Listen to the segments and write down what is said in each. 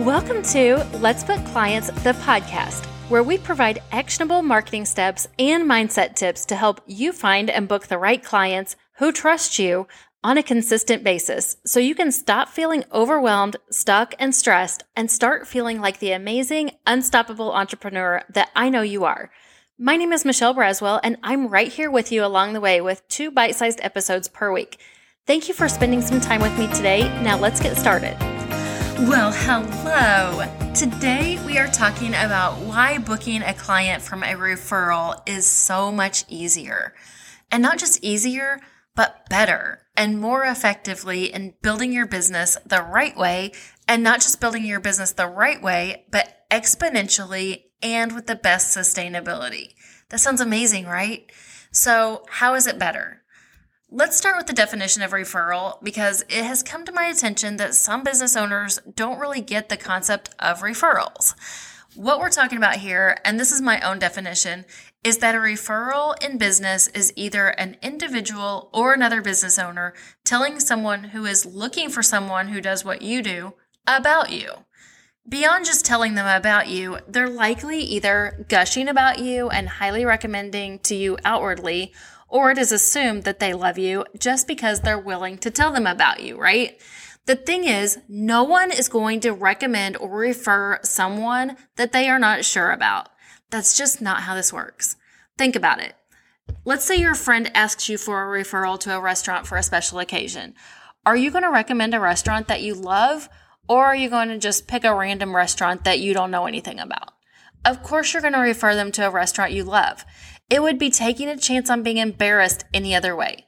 Welcome to Let's Book Clients, the podcast, where we provide actionable marketing steps and mindset tips to help you find and book the right clients who trust you on a consistent basis so you can stop feeling overwhelmed, stuck, and stressed and start feeling like the amazing, unstoppable entrepreneur that I know you are. My name is Michelle Braswell, and I'm right here with you along the way with two bite sized episodes per week. Thank you for spending some time with me today. Now let's get started. Well, hello. Today we are talking about why booking a client from a referral is so much easier. And not just easier, but better and more effectively in building your business the right way. And not just building your business the right way, but exponentially and with the best sustainability. That sounds amazing, right? So, how is it better? Let's start with the definition of referral because it has come to my attention that some business owners don't really get the concept of referrals. What we're talking about here, and this is my own definition, is that a referral in business is either an individual or another business owner telling someone who is looking for someone who does what you do about you. Beyond just telling them about you, they're likely either gushing about you and highly recommending to you outwardly, or it is assumed that they love you just because they're willing to tell them about you, right? The thing is, no one is going to recommend or refer someone that they are not sure about. That's just not how this works. Think about it. Let's say your friend asks you for a referral to a restaurant for a special occasion. Are you going to recommend a restaurant that you love, or are you going to just pick a random restaurant that you don't know anything about? Of course, you're going to refer them to a restaurant you love. It would be taking a chance on being embarrassed any other way.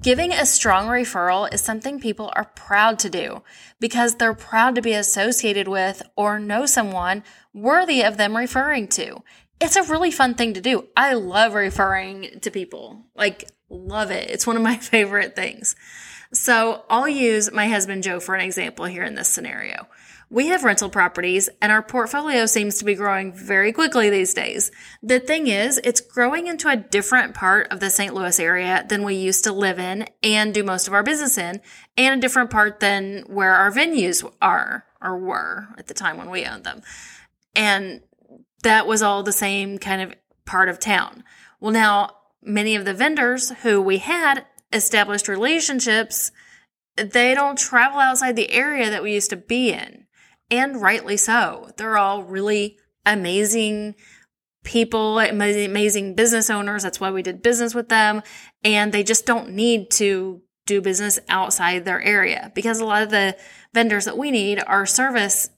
Giving a strong referral is something people are proud to do because they're proud to be associated with or know someone worthy of them referring to. It's a really fun thing to do. I love referring to people. Like, love it. It's one of my favorite things. So I'll use my husband Joe for an example here in this scenario. We have rental properties and our portfolio seems to be growing very quickly these days. The thing is, it's growing into a different part of the St. Louis area than we used to live in and do most of our business in, and a different part than where our venues are or were at the time when we owned them. And that was all the same kind of part of town. Well, now many of the vendors who we had established relationships, they don't travel outside the area that we used to be in and rightly so. They're all really amazing people, amazing business owners. That's why we did business with them. And they just don't need to do business outside their area because a lot of the vendors that we need are service,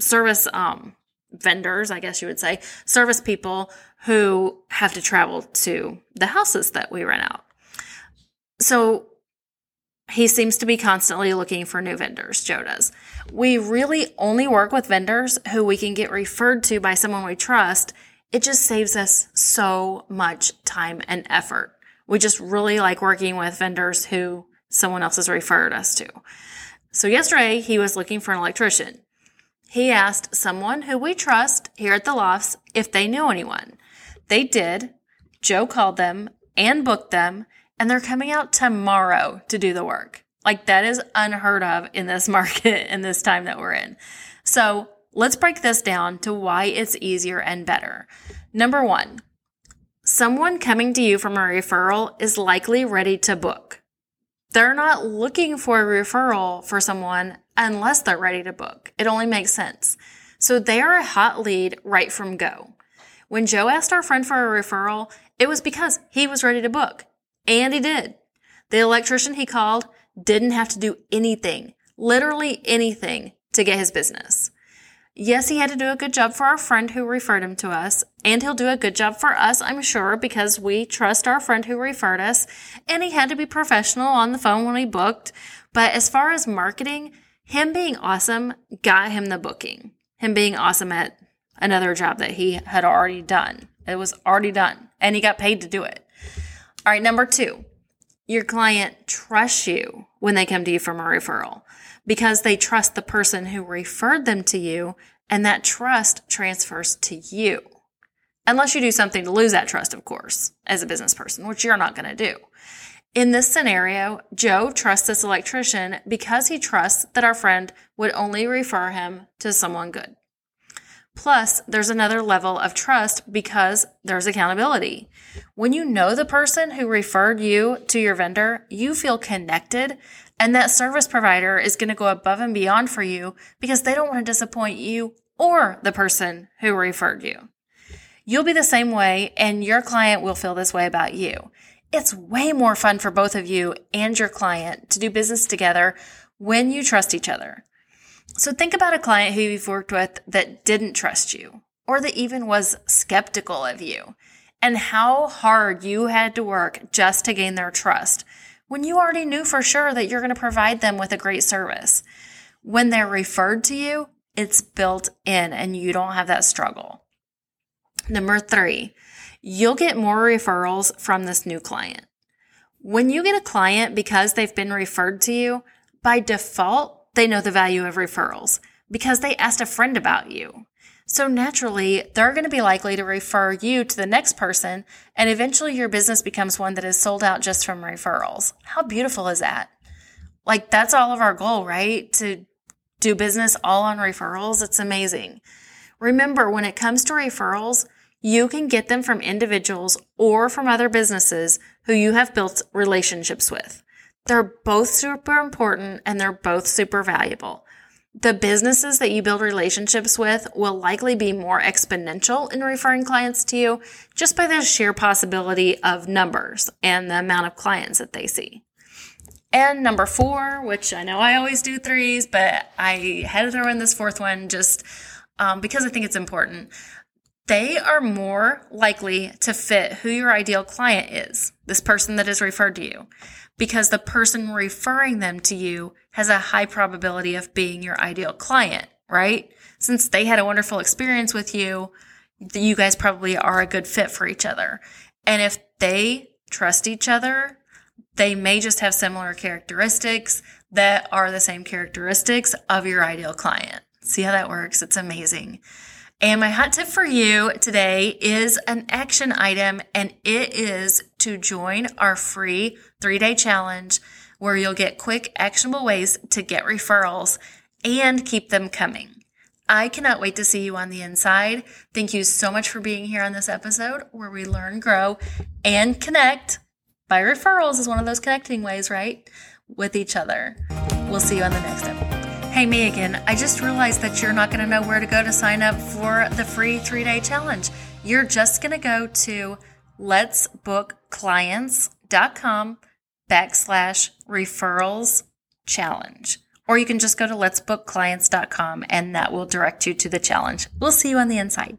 service, um, vendors, I guess you would say, service people who have to travel to the houses that we rent out. So he seems to be constantly looking for new vendors, Joe does. We really only work with vendors who we can get referred to by someone we trust. It just saves us so much time and effort. We just really like working with vendors who someone else has referred us to. So yesterday he was looking for an electrician. He asked someone who we trust here at the lofts if they knew anyone. They did. Joe called them and booked them and they're coming out tomorrow to do the work. Like that is unheard of in this market in this time that we're in. So let's break this down to why it's easier and better. Number one, someone coming to you from a referral is likely ready to book. They're not looking for a referral for someone unless they're ready to book. It only makes sense. So they are a hot lead right from go. When Joe asked our friend for a referral, it was because he was ready to book. And he did. The electrician he called didn't have to do anything, literally anything, to get his business. Yes, he had to do a good job for our friend who referred him to us, and he'll do a good job for us, I'm sure, because we trust our friend who referred us, and he had to be professional on the phone when he booked. But as far as marketing, him being awesome got him the booking. Him being awesome at another job that he had already done. It was already done, and he got paid to do it. All right, number two, your client trusts you when they come to you from a referral because they trust the person who referred them to you, and that trust transfers to you. Unless you do something to lose that trust, of course, as a business person, which you're not going to do. In this scenario, Joe trusts this electrician because he trusts that our friend would only refer him to someone good. Plus, there's another level of trust because there's accountability. When you know the person who referred you to your vendor, you feel connected, and that service provider is going to go above and beyond for you because they don't want to disappoint you or the person who referred you. You'll be the same way, and your client will feel this way about you. It's way more fun for both of you and your client to do business together when you trust each other. So think about a client who you've worked with that didn't trust you or that even was skeptical of you and how hard you had to work just to gain their trust when you already knew for sure that you're going to provide them with a great service. When they're referred to you, it's built in and you don't have that struggle. Number three, you'll get more referrals from this new client. When you get a client because they've been referred to you, by default, they know the value of referrals because they asked a friend about you. So naturally, they're going to be likely to refer you to the next person, and eventually your business becomes one that is sold out just from referrals. How beautiful is that? Like, that's all of our goal, right? To do business all on referrals. It's amazing. Remember, when it comes to referrals, you can get them from individuals or from other businesses who you have built relationships with. They're both super important and they're both super valuable. The businesses that you build relationships with will likely be more exponential in referring clients to you just by the sheer possibility of numbers and the amount of clients that they see. And number four, which I know I always do threes, but I had to throw in this fourth one just um, because I think it's important. They are more likely to fit who your ideal client is, this person that is referred to you because the person referring them to you has a high probability of being your ideal client, right? Since they had a wonderful experience with you, you guys probably are a good fit for each other. And if they trust each other, they may just have similar characteristics that are the same characteristics of your ideal client. See how that works? It's amazing. And my hot tip for you today is an action item, and it is to join our free three day challenge where you'll get quick, actionable ways to get referrals and keep them coming. I cannot wait to see you on the inside. Thank you so much for being here on this episode where we learn, grow, and connect. By referrals is one of those connecting ways, right? With each other. We'll see you on the next episode. Hey, me again. I just realized that you're not going to know where to go to sign up for the free three day challenge. You're just going to go to letsbookclients.com backslash referrals challenge. Or you can just go to letsbookclients.com and that will direct you to the challenge. We'll see you on the inside.